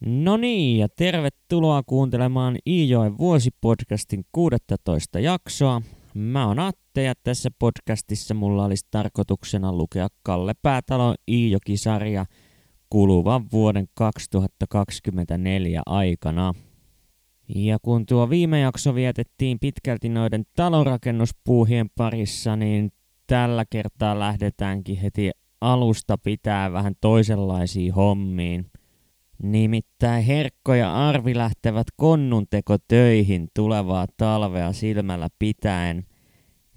No niin, ja tervetuloa kuuntelemaan Iijoen vuosipodcastin 16 jaksoa. Mä oon Atte ja tässä podcastissa mulla olisi tarkoituksena lukea Kalle Päätalon Iijokisarja kuluvan vuoden 2024 aikana. Ja kun tuo viime jakso vietettiin pitkälti noiden talonrakennuspuuhien parissa, niin tällä kertaa lähdetäänkin heti alusta pitää vähän toisenlaisiin hommiin – Nimittäin Herkko ja Arvi lähtevät konnunteko töihin tulevaa talvea silmällä pitäen.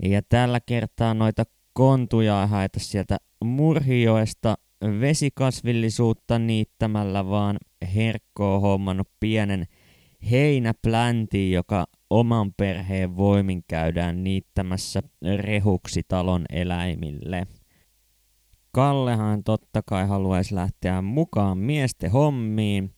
Ja tällä kertaa noita kontuja haeta sieltä Murhioesta vesikasvillisuutta niittämällä, vaan Herkko on hommannut pienen heinäpläntin, joka oman perheen voimin käydään niittämässä rehuksi talon eläimille. Kallehan totta kai haluaisi lähteä mukaan miesten hommiin,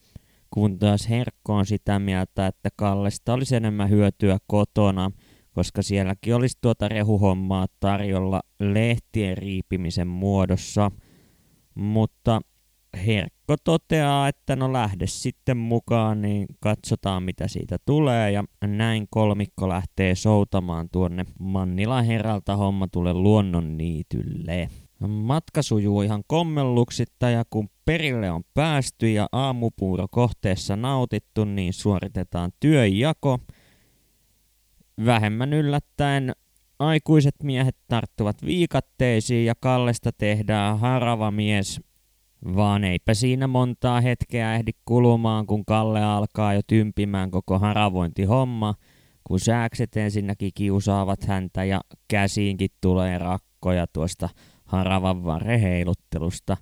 kun taas Herkko on sitä mieltä, että Kallesta olisi enemmän hyötyä kotona, koska sielläkin olisi tuota rehuhommaa tarjolla lehtien riipimisen muodossa. Mutta Herkko toteaa, että no lähde sitten mukaan, niin katsotaan mitä siitä tulee. Ja näin kolmikko lähtee soutamaan tuonne Mannila herralta hommatulle luonnonniitylle. Matka sujuu ihan kommelluksitta ja kun perille on päästy ja aamupuuro kohteessa nautittu, niin suoritetaan työnjako. Vähemmän yllättäen aikuiset miehet tarttuvat viikatteisiin ja Kallesta tehdään harava mies. Vaan eipä siinä montaa hetkeä ehdi kulumaan, kun Kalle alkaa jo tympimään koko haravointihomma, kun sääkset ensinnäkin kiusaavat häntä ja käsiinkin tulee rakkoja tuosta haravan reheiluttelusta.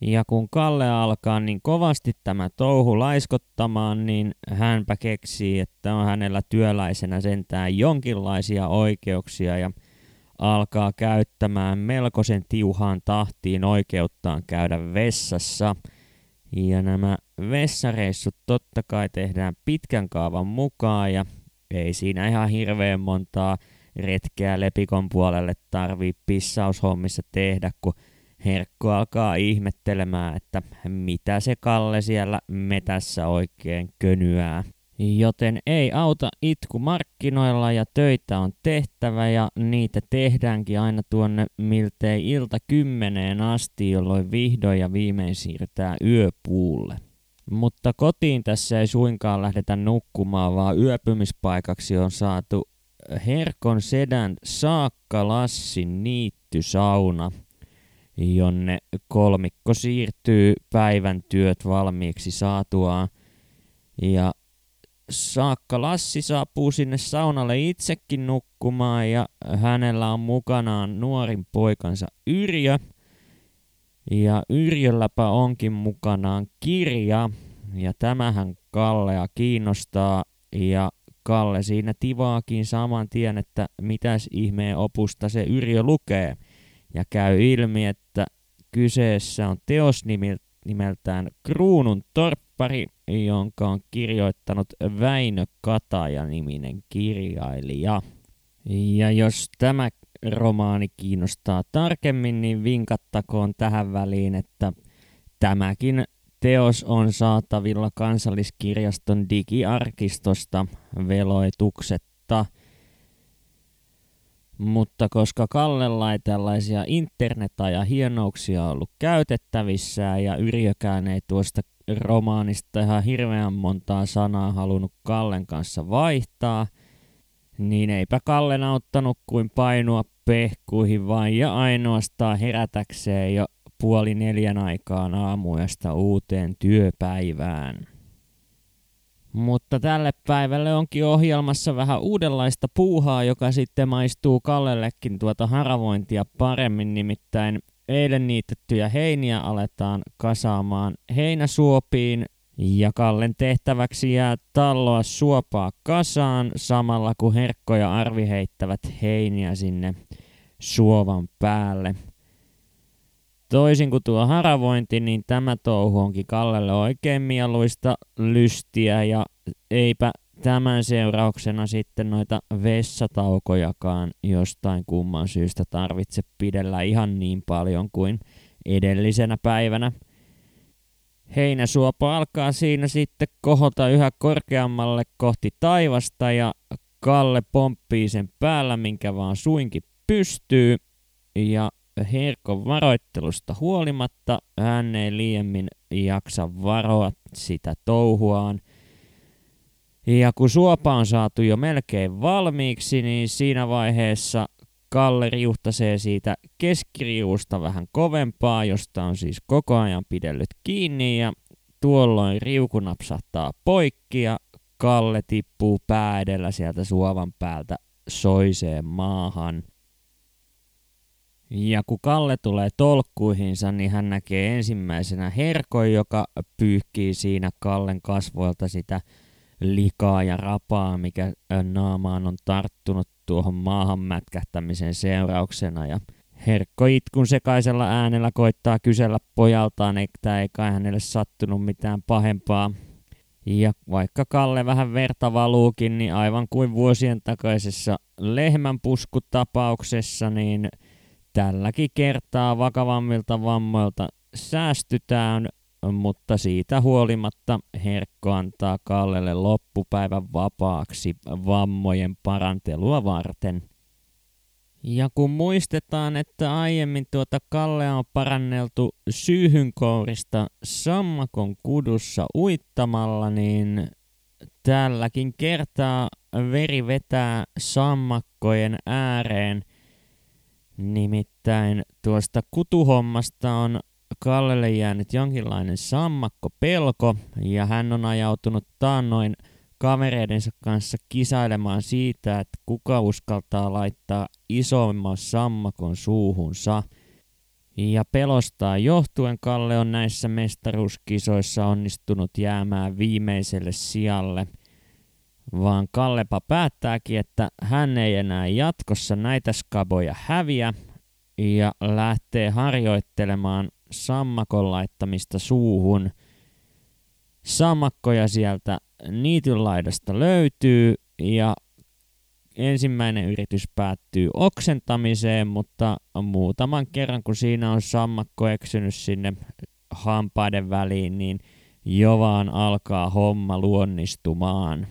Ja kun Kalle alkaa niin kovasti tämä touhu laiskottamaan, niin hänpä keksii, että on hänellä työläisenä sentään jonkinlaisia oikeuksia ja alkaa käyttämään melkoisen tiuhaan tahtiin oikeuttaan käydä vessassa. Ja nämä vessareissut totta kai tehdään pitkän kaavan mukaan ja ei siinä ihan hirveän montaa retkeä lepikon puolelle tarvii pissaushommissa tehdä, kun Herkko alkaa ihmettelemään, että mitä se Kalle siellä metässä oikein könyää. Joten ei auta itku markkinoilla ja töitä on tehtävä ja niitä tehdäänkin aina tuonne miltei ilta kymmeneen asti, jolloin vihdoin ja viimein siirrytään yöpuulle. Mutta kotiin tässä ei suinkaan lähdetä nukkumaan, vaan yöpymispaikaksi on saatu Herkon sedän Saakka Lassin niittysauna, jonne kolmikko siirtyy päivän työt valmiiksi saatuaan. Ja Saakka Lassi saapuu sinne saunalle itsekin nukkumaan ja hänellä on mukanaan nuorin poikansa Yrjö. Ja Yrjölläpä onkin mukanaan kirja, ja tämähän Kallea kiinnostaa, ja Kalle siinä tivaakin saman tien, että mitäs ihmeen opusta se Yrjö lukee. Ja käy ilmi, että kyseessä on teos nimeltään Kruunun torppari, jonka on kirjoittanut Väinö Kataja-niminen kirjailija. Ja jos tämä romaani kiinnostaa tarkemmin, niin vinkattakoon tähän väliin, että tämäkin Teos on saatavilla kansalliskirjaston digiarkistosta veloituksetta. Mutta koska Kallella ei tällaisia interneta ja hienouksia ollut käytettävissä ja Yrjökään ei tuosta romaanista ihan hirveän montaa sanaa halunnut Kallen kanssa vaihtaa, niin eipä Kallen auttanut kuin painua pehkuihin vain ja ainoastaan herätäkseen jo puoli neljän aikaan aamuyöstä uuteen työpäivään. Mutta tälle päivälle onkin ohjelmassa vähän uudenlaista puuhaa, joka sitten maistuu Kallellekin tuota haravointia paremmin, nimittäin eilen niitettyjä heiniä aletaan kasaamaan heinäsuopiin ja Kallen tehtäväksi jää talloa suopaa kasaan samalla kun Herkko ja Arvi heittävät heiniä sinne suovan päälle. Toisin kuin tuo haravointi, niin tämä touhu onkin Kallelle oikein mieluista lystiä ja eipä tämän seurauksena sitten noita vessataukojakaan jostain kumman syystä tarvitse pidellä ihan niin paljon kuin edellisenä päivänä. heinäsuopo alkaa siinä sitten kohota yhä korkeammalle kohti taivasta ja Kalle pomppii sen päällä, minkä vaan suinkin pystyy. Ja Herkon varoittelusta huolimatta hän ei liiemmin jaksa varoa sitä touhuaan. Ja kun suopa on saatu jo melkein valmiiksi, niin siinä vaiheessa Kalle riuhtasee siitä keskiriuusta vähän kovempaa, josta on siis koko ajan pidellyt kiinni ja tuolloin riuku napsahtaa poikki ja Kalle tippuu pää edellä sieltä suovan päältä soiseen maahan. Ja kun Kalle tulee tolkkuihinsa, niin hän näkee ensimmäisenä Herkon, joka pyyhkii siinä Kallen kasvoilta sitä likaa ja rapaa, mikä naamaan on tarttunut tuohon maahan mätkähtämisen seurauksena. Ja Herkko itkun sekaisella äänellä koittaa kysellä pojaltaan, että ei kai hänelle sattunut mitään pahempaa. Ja vaikka Kalle vähän verta valuukin, niin aivan kuin vuosien takaisessa lehmänpuskutapauksessa, niin tälläkin kertaa vakavammilta vammoilta säästytään, mutta siitä huolimatta Herkko antaa Kallelle loppupäivän vapaaksi vammojen parantelua varten. Ja kun muistetaan, että aiemmin tuota Kallea on paranneltu syyhynkourista sammakon kudussa uittamalla, niin tälläkin kertaa veri vetää sammakkojen ääreen. Nimittäin tuosta kutuhommasta on Kallelle jäänyt jonkinlainen sammakko pelko ja hän on ajautunut taannoin kavereidensa kanssa kisailemaan siitä, että kuka uskaltaa laittaa isomman sammakon suuhunsa. Ja pelostaa johtuen Kalle on näissä mestaruuskisoissa onnistunut jäämään viimeiselle sijalle. Vaan Kallepa päättääkin, että hän ei enää jatkossa näitä skaboja häviä ja lähtee harjoittelemaan sammakon laittamista suuhun. Sammakkoja sieltä niityn laidasta löytyy ja ensimmäinen yritys päättyy oksentamiseen, mutta muutaman kerran kun siinä on sammakko eksynyt sinne hampaiden väliin, niin jo vaan alkaa homma luonnistumaan.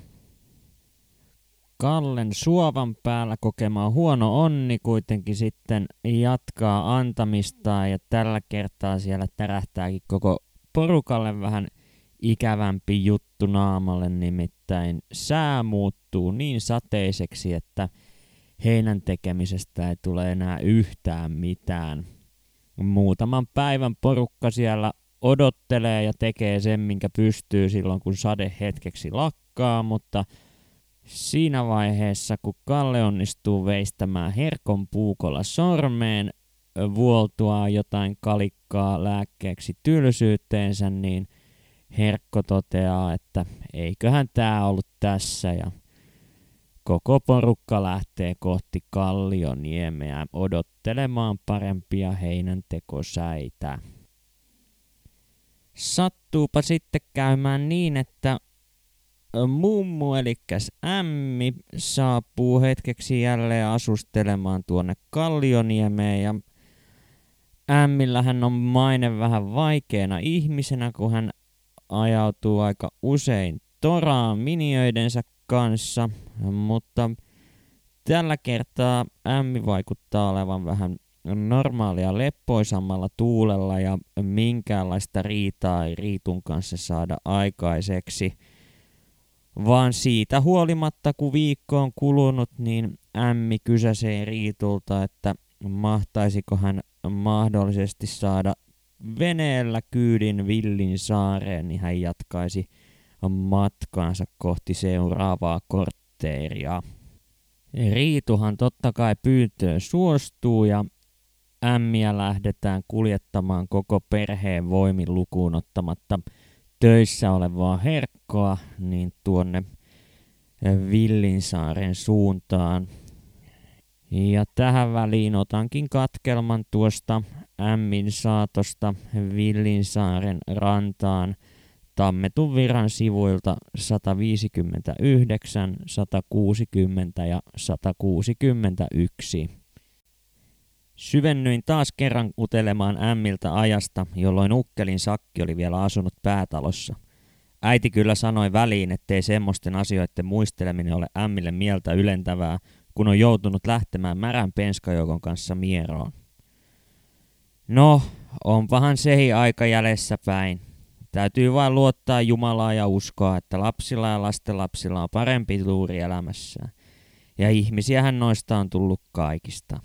Kallen suovan päällä kokema huono onni kuitenkin sitten jatkaa antamistaan ja tällä kertaa siellä tärähtääkin koko porukalle vähän ikävämpi juttu naamalle, nimittäin sää muuttuu niin sateiseksi, että heinän tekemisestä ei tule enää yhtään mitään. Muutaman päivän porukka siellä odottelee ja tekee sen, minkä pystyy silloin, kun sade hetkeksi lakkaa, mutta siinä vaiheessa, kun Kalle onnistuu veistämään herkon puukolla sormeen, vuoltua jotain kalikkaa lääkkeeksi tylsyyteensä, niin – Herkko toteaa, että eiköhän tämä ollut tässä ja koko porukka lähtee kohti Kallioniemeä odottelemaan parempia heinäntekosäitä. Sattuupa sitten käymään niin, että mummu eli ämmi saapuu hetkeksi jälleen asustelemaan tuonne Kallioniemeen ja ämmillähän on maine vähän vaikeana ihmisenä, kun hän ajautuu aika usein toraan minioidensa kanssa, mutta tällä kertaa ämmi vaikuttaa olevan vähän normaalia leppoisammalla tuulella ja minkäänlaista riitaa ei riitun kanssa saada aikaiseksi. Vaan siitä huolimatta, kun viikko on kulunut, niin ämmi kysäsee riitulta, että mahtaisiko hän mahdollisesti saada veneellä kyydin Villin saareen, niin hän jatkaisi matkaansa kohti seuraavaa kortteeria. Riituhan totta kai pyyntöön suostuu ja ämmiä lähdetään kuljettamaan koko perheen voimin lukuun ottamatta töissä olevaa herkkoa niin tuonne Villinsaaren suuntaan. Ja tähän väliin otankin katkelman tuosta Ämmin saatosta Villinsaaren rantaan Tammetun viran sivuilta 159, 160 ja 161. Syvennyin taas kerran utelemaan ämmiltä ajasta, jolloin ukkelin sakki oli vielä asunut päätalossa. Äiti kyllä sanoi väliin, ettei semmoisten asioiden muisteleminen ole ämmille mieltä ylentävää, kun on joutunut lähtemään märän penskajoukon kanssa mieroon. No, onpahan sehi aika jäljessä päin. Täytyy vain luottaa Jumalaa ja uskoa, että lapsilla ja lastenlapsilla on parempi tuuri elämässään. Ja ihmisiähän noista on tullut kaikista.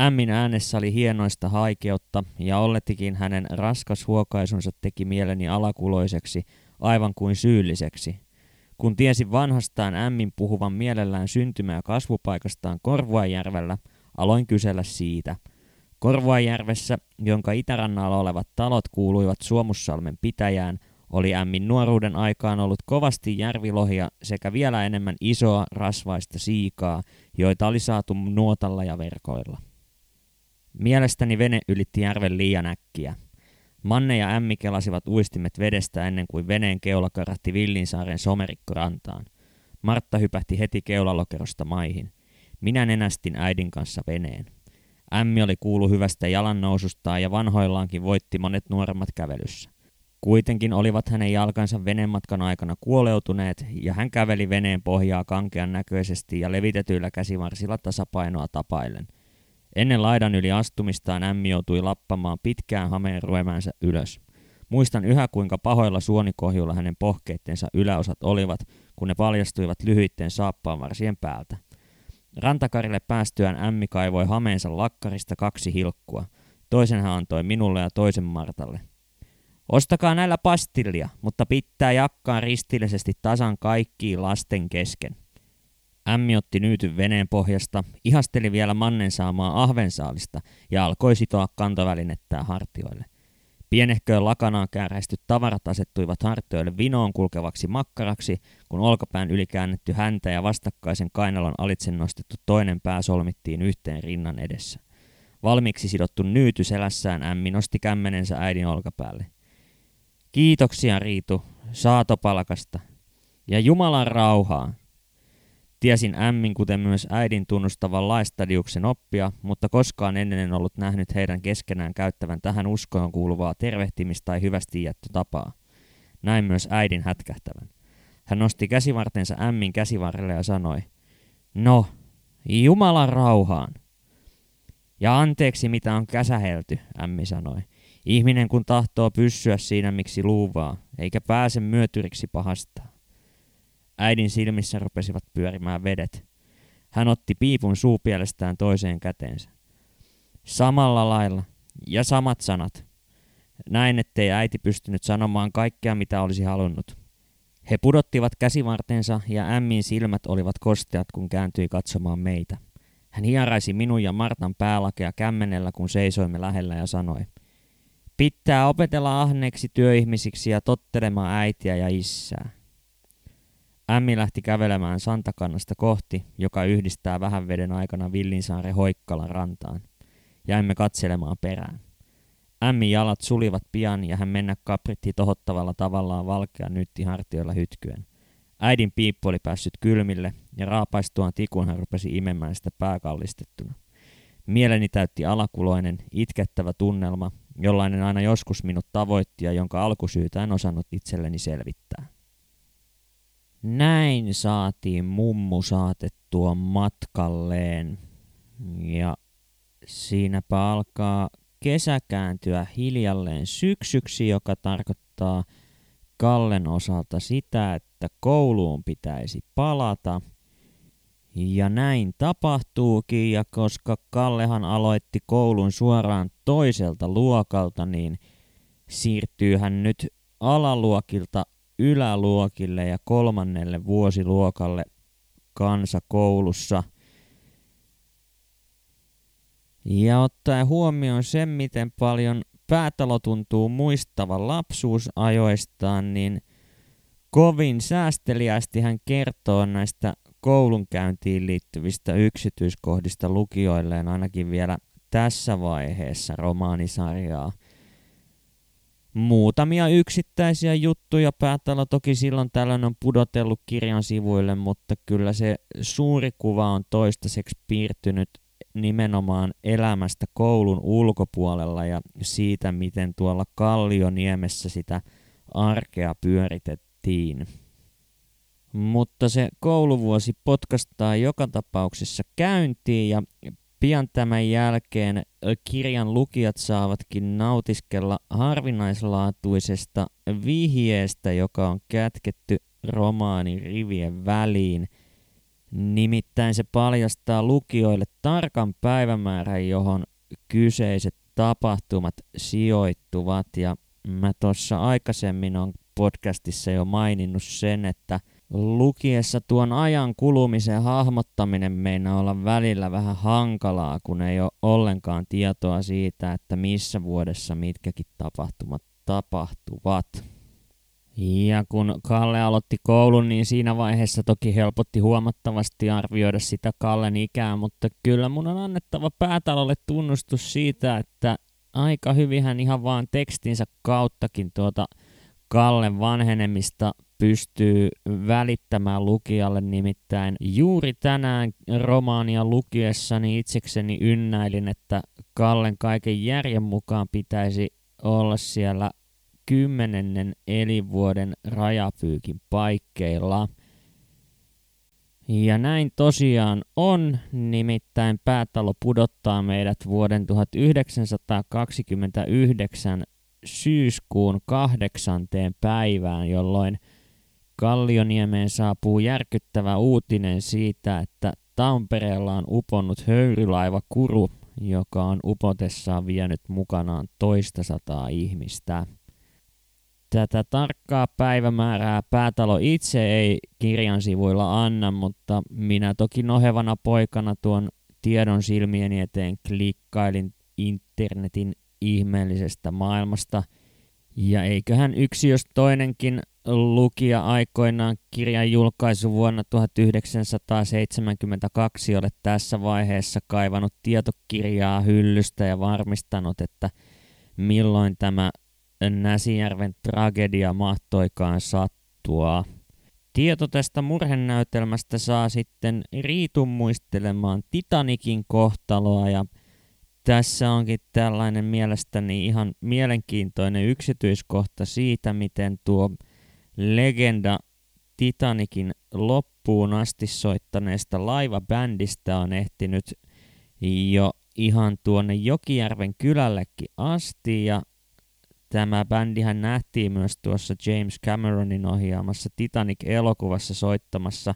Ämmin äänessä oli hienoista haikeutta, ja olletikin hänen raskas huokaisunsa teki mieleni alakuloiseksi, aivan kuin syylliseksi. Kun tiesin vanhastaan Ämmin puhuvan mielellään syntymä- ja kasvupaikastaan Korvuajärvellä, aloin kysellä siitä. Korvuajärvessä, jonka itärannalla olevat talot kuuluivat Suomussalmen pitäjään, oli Ämmin nuoruuden aikaan ollut kovasti järvilohia sekä vielä enemmän isoa rasvaista siikaa, joita oli saatu nuotalla ja verkoilla. Mielestäni vene ylitti järven liian äkkiä. Manne ja ämmi kelasivat uistimet vedestä ennen kuin veneen keula karahti Villinsaaren somerikkorantaan. Martta hypähti heti keulalokerosta maihin. Minä nenästin äidin kanssa veneen. Ämmi oli kuulu hyvästä jalannousustaan ja vanhoillaankin voitti monet nuoremmat kävelyssä. Kuitenkin olivat hänen jalkansa venematkan aikana kuoleutuneet ja hän käveli veneen pohjaa kankean näköisesti ja levitetyillä käsivarsilla tasapainoa tapaillen – Ennen laidan yli astumistaan ämmi joutui lappamaan pitkään hameen ruemänsä ylös. Muistan yhä kuinka pahoilla suonikohjuilla hänen pohkeittensa yläosat olivat, kun ne paljastuivat lyhyitten saappaanvarsien päältä. Rantakarille päästyään ämmi kaivoi hameensa lakkarista kaksi hilkkua. Toisen hän antoi minulle ja toisen Martalle. Ostakaa näillä pastillia, mutta pitää jakkaa ristillisesti tasan kaikkiin lasten kesken. Ämmi otti nyytyn veneen pohjasta, ihasteli vielä mannen saamaa ahvensaalista ja alkoi sitoa kantovälinettää hartioille. Pienehköön lakanaan kääräistyt tavarat asettuivat hartioille vinoon kulkevaksi makkaraksi, kun olkapään yli käännetty häntä ja vastakkaisen kainalon alitse nostettu toinen pää solmittiin yhteen rinnan edessä. Valmiiksi sidottu nyyty selässään ämmi nosti kämmenensä äidin olkapäälle. Kiitoksia Riitu, saatopalkasta. Ja Jumalan rauhaa, Tiesin ämmin, kuten myös äidin tunnustavan laistadiuksen oppia, mutta koskaan ennen en ollut nähnyt heidän keskenään käyttävän tähän uskoon kuuluvaa tervehtimistä tai hyvästi tapaa. Näin myös äidin hätkähtävän. Hän nosti käsivartensa ämmin käsivarrelle ja sanoi, No, Jumalan rauhaan. Ja anteeksi, mitä on käsähelty, ämmi sanoi. Ihminen kun tahtoo pyssyä siinä, miksi luuvaa, eikä pääse myötyriksi pahastaan. Äidin silmissä rupesivat pyörimään vedet. Hän otti piipun suupielestään toiseen käteensä. Samalla lailla ja samat sanat. Näin, ettei äiti pystynyt sanomaan kaikkea, mitä olisi halunnut. He pudottivat käsivartensa ja ämmin silmät olivat kosteat, kun kääntyi katsomaan meitä. Hän hieraisi minun ja Martan päälakea kämmenellä, kun seisoimme lähellä ja sanoi. Pitää opetella ahneeksi työihmisiksi ja tottelemaan äitiä ja isää. Ämmi lähti kävelemään Santakannasta kohti, joka yhdistää vähän veden aikana Villinsaaren Hoikkalan rantaan. Jäimme katselemaan perään. Ämmi jalat sulivat pian ja hän mennä kapritti tohottavalla tavallaan valkea nytti hartioilla hytkyen. Äidin piippu oli päässyt kylmille ja raapaistuaan tikun hän rupesi imemään sitä pääkallistettuna. Mieleni täytti alakuloinen, itkettävä tunnelma, jollainen aina joskus minut tavoitti ja jonka alkusyytä en osannut itselleni selvittää. Näin saatiin mummu saatettua matkalleen. Ja siinäpä alkaa kesä kääntyä hiljalleen syksyksi, joka tarkoittaa Kallen osalta sitä, että kouluun pitäisi palata. Ja näin tapahtuukin, ja koska Kallehan aloitti koulun suoraan toiselta luokalta, niin siirtyy hän nyt alaluokilta yläluokille ja kolmannelle vuosiluokalle kansakoulussa. Ja ottaen huomioon sen, miten paljon päätalo tuntuu muistavan lapsuusajoistaan, niin kovin säästeliästi hän kertoo näistä koulunkäyntiin liittyvistä yksityiskohdista lukijoilleen ainakin vielä tässä vaiheessa romaanisarjaa – muutamia yksittäisiä juttuja päätalo toki silloin tällöin on pudotellut kirjan sivuille, mutta kyllä se suuri kuva on toistaiseksi piirtynyt nimenomaan elämästä koulun ulkopuolella ja siitä, miten tuolla Kallioniemessä sitä arkea pyöritettiin. Mutta se kouluvuosi potkastaa joka tapauksessa käyntiin ja pian tämän jälkeen kirjan lukijat saavatkin nautiskella harvinaislaatuisesta vihjeestä, joka on kätketty romaanin rivien väliin. Nimittäin se paljastaa lukijoille tarkan päivämäärän, johon kyseiset tapahtumat sijoittuvat. Ja mä tuossa aikaisemmin on podcastissa jo maininnut sen, että lukiessa tuon ajan kulumisen hahmottaminen meinaa olla välillä vähän hankalaa, kun ei ole ollenkaan tietoa siitä, että missä vuodessa mitkäkin tapahtumat tapahtuvat. Ja kun Kalle aloitti koulun, niin siinä vaiheessa toki helpotti huomattavasti arvioida sitä Kallen ikää, mutta kyllä mun on annettava päätalolle tunnustus siitä, että aika hyvin hän ihan vaan tekstinsä kauttakin tuota Kallen vanhenemista pystyy välittämään lukijalle. Nimittäin juuri tänään romaania lukiessani itsekseni ynnäilin, että Kallen kaiken järjen mukaan pitäisi olla siellä kymmenennen elinvuoden rajapyykin paikkeilla. Ja näin tosiaan on, nimittäin päätalo pudottaa meidät vuoden 1929 syyskuun kahdeksanteen päivään, jolloin Kallioniemeen saapuu järkyttävä uutinen siitä, että Tampereella on uponnut höyrylaiva Kuru, joka on upotessaan vienyt mukanaan toista sataa ihmistä. Tätä tarkkaa päivämäärää päätalo itse ei kirjan sivuilla anna, mutta minä toki nohevana poikana tuon tiedon silmieni eteen klikkailin internetin ihmeellisestä maailmasta. Ja eiköhän yksi jos toinenkin lukija aikoinaan kirjan julkaisu vuonna 1972 ole tässä vaiheessa kaivannut tietokirjaa hyllystä ja varmistanut, että milloin tämä Näsijärven tragedia mahtoikaan sattua. Tieto tästä murhenäytelmästä saa sitten Riitun muistelemaan Titanikin kohtaloa ja tässä onkin tällainen mielestäni ihan mielenkiintoinen yksityiskohta siitä, miten tuo legenda Titanikin loppuun asti soittaneesta laivabändistä on ehtinyt jo ihan tuonne Jokijärven kylällekin asti ja Tämä bändihän nähtiin myös tuossa James Cameronin ohjaamassa Titanic-elokuvassa soittamassa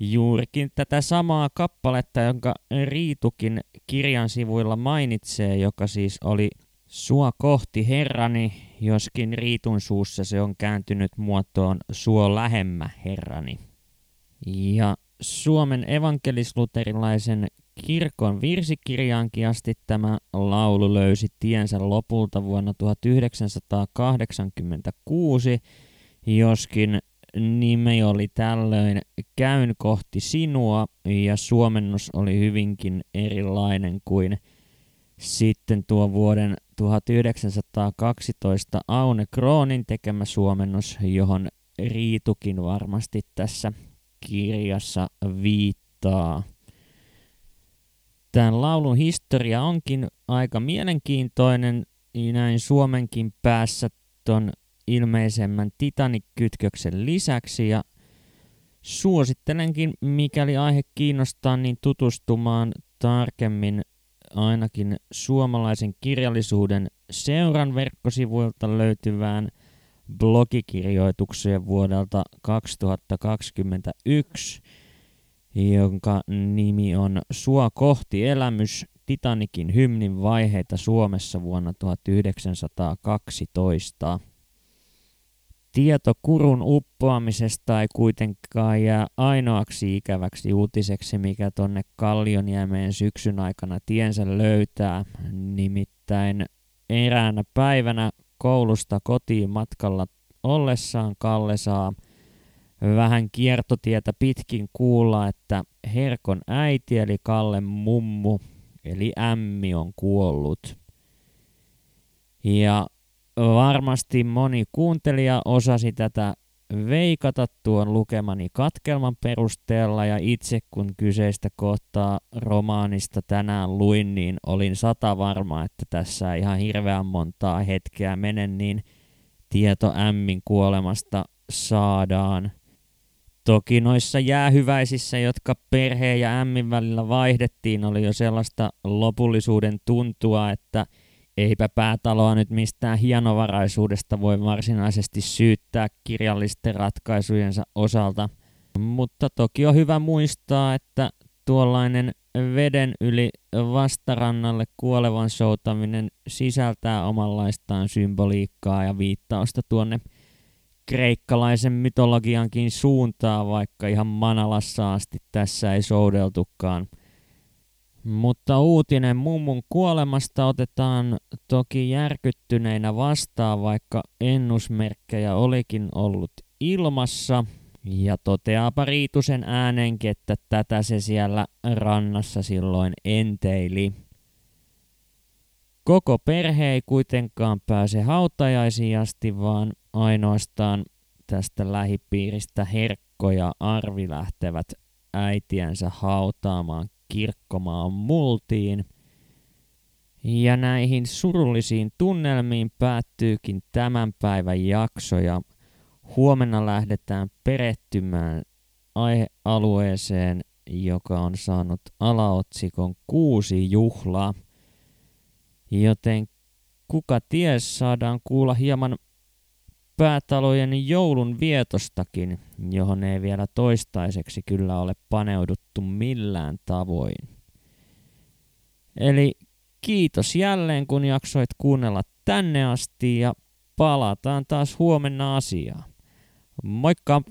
juurikin tätä samaa kappaletta, jonka Riitukin kirjan sivuilla mainitsee, joka siis oli Sua kohti herrani, joskin Riitun suussa se on kääntynyt muotoon Suo lähemmä herrani. Ja Suomen evankelisluterilaisen kirkon virsikirjaankin asti tämä laulu löysi tiensä lopulta vuonna 1986, joskin nimi oli tällöin Käyn kohti sinua ja suomennus oli hyvinkin erilainen kuin sitten tuo vuoden 1912 Aune Kroonin tekemä suomennus, johon Riitukin varmasti tässä kirjassa viittaa. Tämän laulun historia onkin aika mielenkiintoinen näin Suomenkin päässä ton ilmeisemmän Titanic-kytköksen lisäksi ja suosittelenkin, mikäli aihe kiinnostaa, niin tutustumaan tarkemmin ainakin suomalaisen kirjallisuuden seuran verkkosivuilta löytyvään blogikirjoitukseen vuodelta 2021 jonka nimi on Sua kohti elämys Titanikin hymnin vaiheita Suomessa vuonna 1912. Tieto kurun uppoamisesta ei kuitenkaan jää ainoaksi ikäväksi uutiseksi, mikä tonne Kallioniemeen syksyn aikana tiensä löytää. Nimittäin eräänä päivänä koulusta kotiin matkalla ollessaan Kalle saa – vähän kiertotietä pitkin kuulla, että Herkon äiti eli Kalle mummu eli ämmi on kuollut. Ja varmasti moni kuuntelija osasi tätä veikata tuon lukemani katkelman perusteella ja itse kun kyseistä kohtaa romaanista tänään luin, niin olin sata varma, että tässä ihan hirveän montaa hetkeä menen, niin tieto Ämmin kuolemasta saadaan. Toki noissa jäähyväisissä, jotka perheen ja Ämmin välillä vaihdettiin, oli jo sellaista lopullisuuden tuntua, että – eipä päätaloa nyt mistään hienovaraisuudesta voi varsinaisesti syyttää kirjallisten ratkaisujensa osalta. Mutta toki on hyvä muistaa, että tuollainen veden yli vastarannalle kuolevan soutaminen sisältää omanlaistaan symboliikkaa ja viittausta tuonne kreikkalaisen mytologiankin suuntaan, vaikka ihan Manalassa asti tässä ei soudeltukaan – mutta uutinen mummun kuolemasta otetaan toki järkyttyneinä vastaan, vaikka ennusmerkkejä olikin ollut ilmassa. Ja toteaapa Riitusen äänenkin, että tätä se siellä rannassa silloin enteili. Koko perhe ei kuitenkaan pääse hautajaisiin asti, vaan ainoastaan tästä lähipiiristä Herkko ja Arvi lähtevät äitiänsä hautaamaan kirkkomaan multiin. Ja näihin surullisiin tunnelmiin päättyykin tämän päivän jakso ja huomenna lähdetään perehtymään aihealueeseen, joka on saanut alaotsikon kuusi juhlaa. Joten kuka ties saadaan kuulla hieman päätalojen joulun vietostakin, johon ei vielä toistaiseksi kyllä ole paneuduttu millään tavoin. Eli kiitos jälleen kun jaksoit kuunnella tänne asti ja palataan taas huomenna asiaan. Moikka!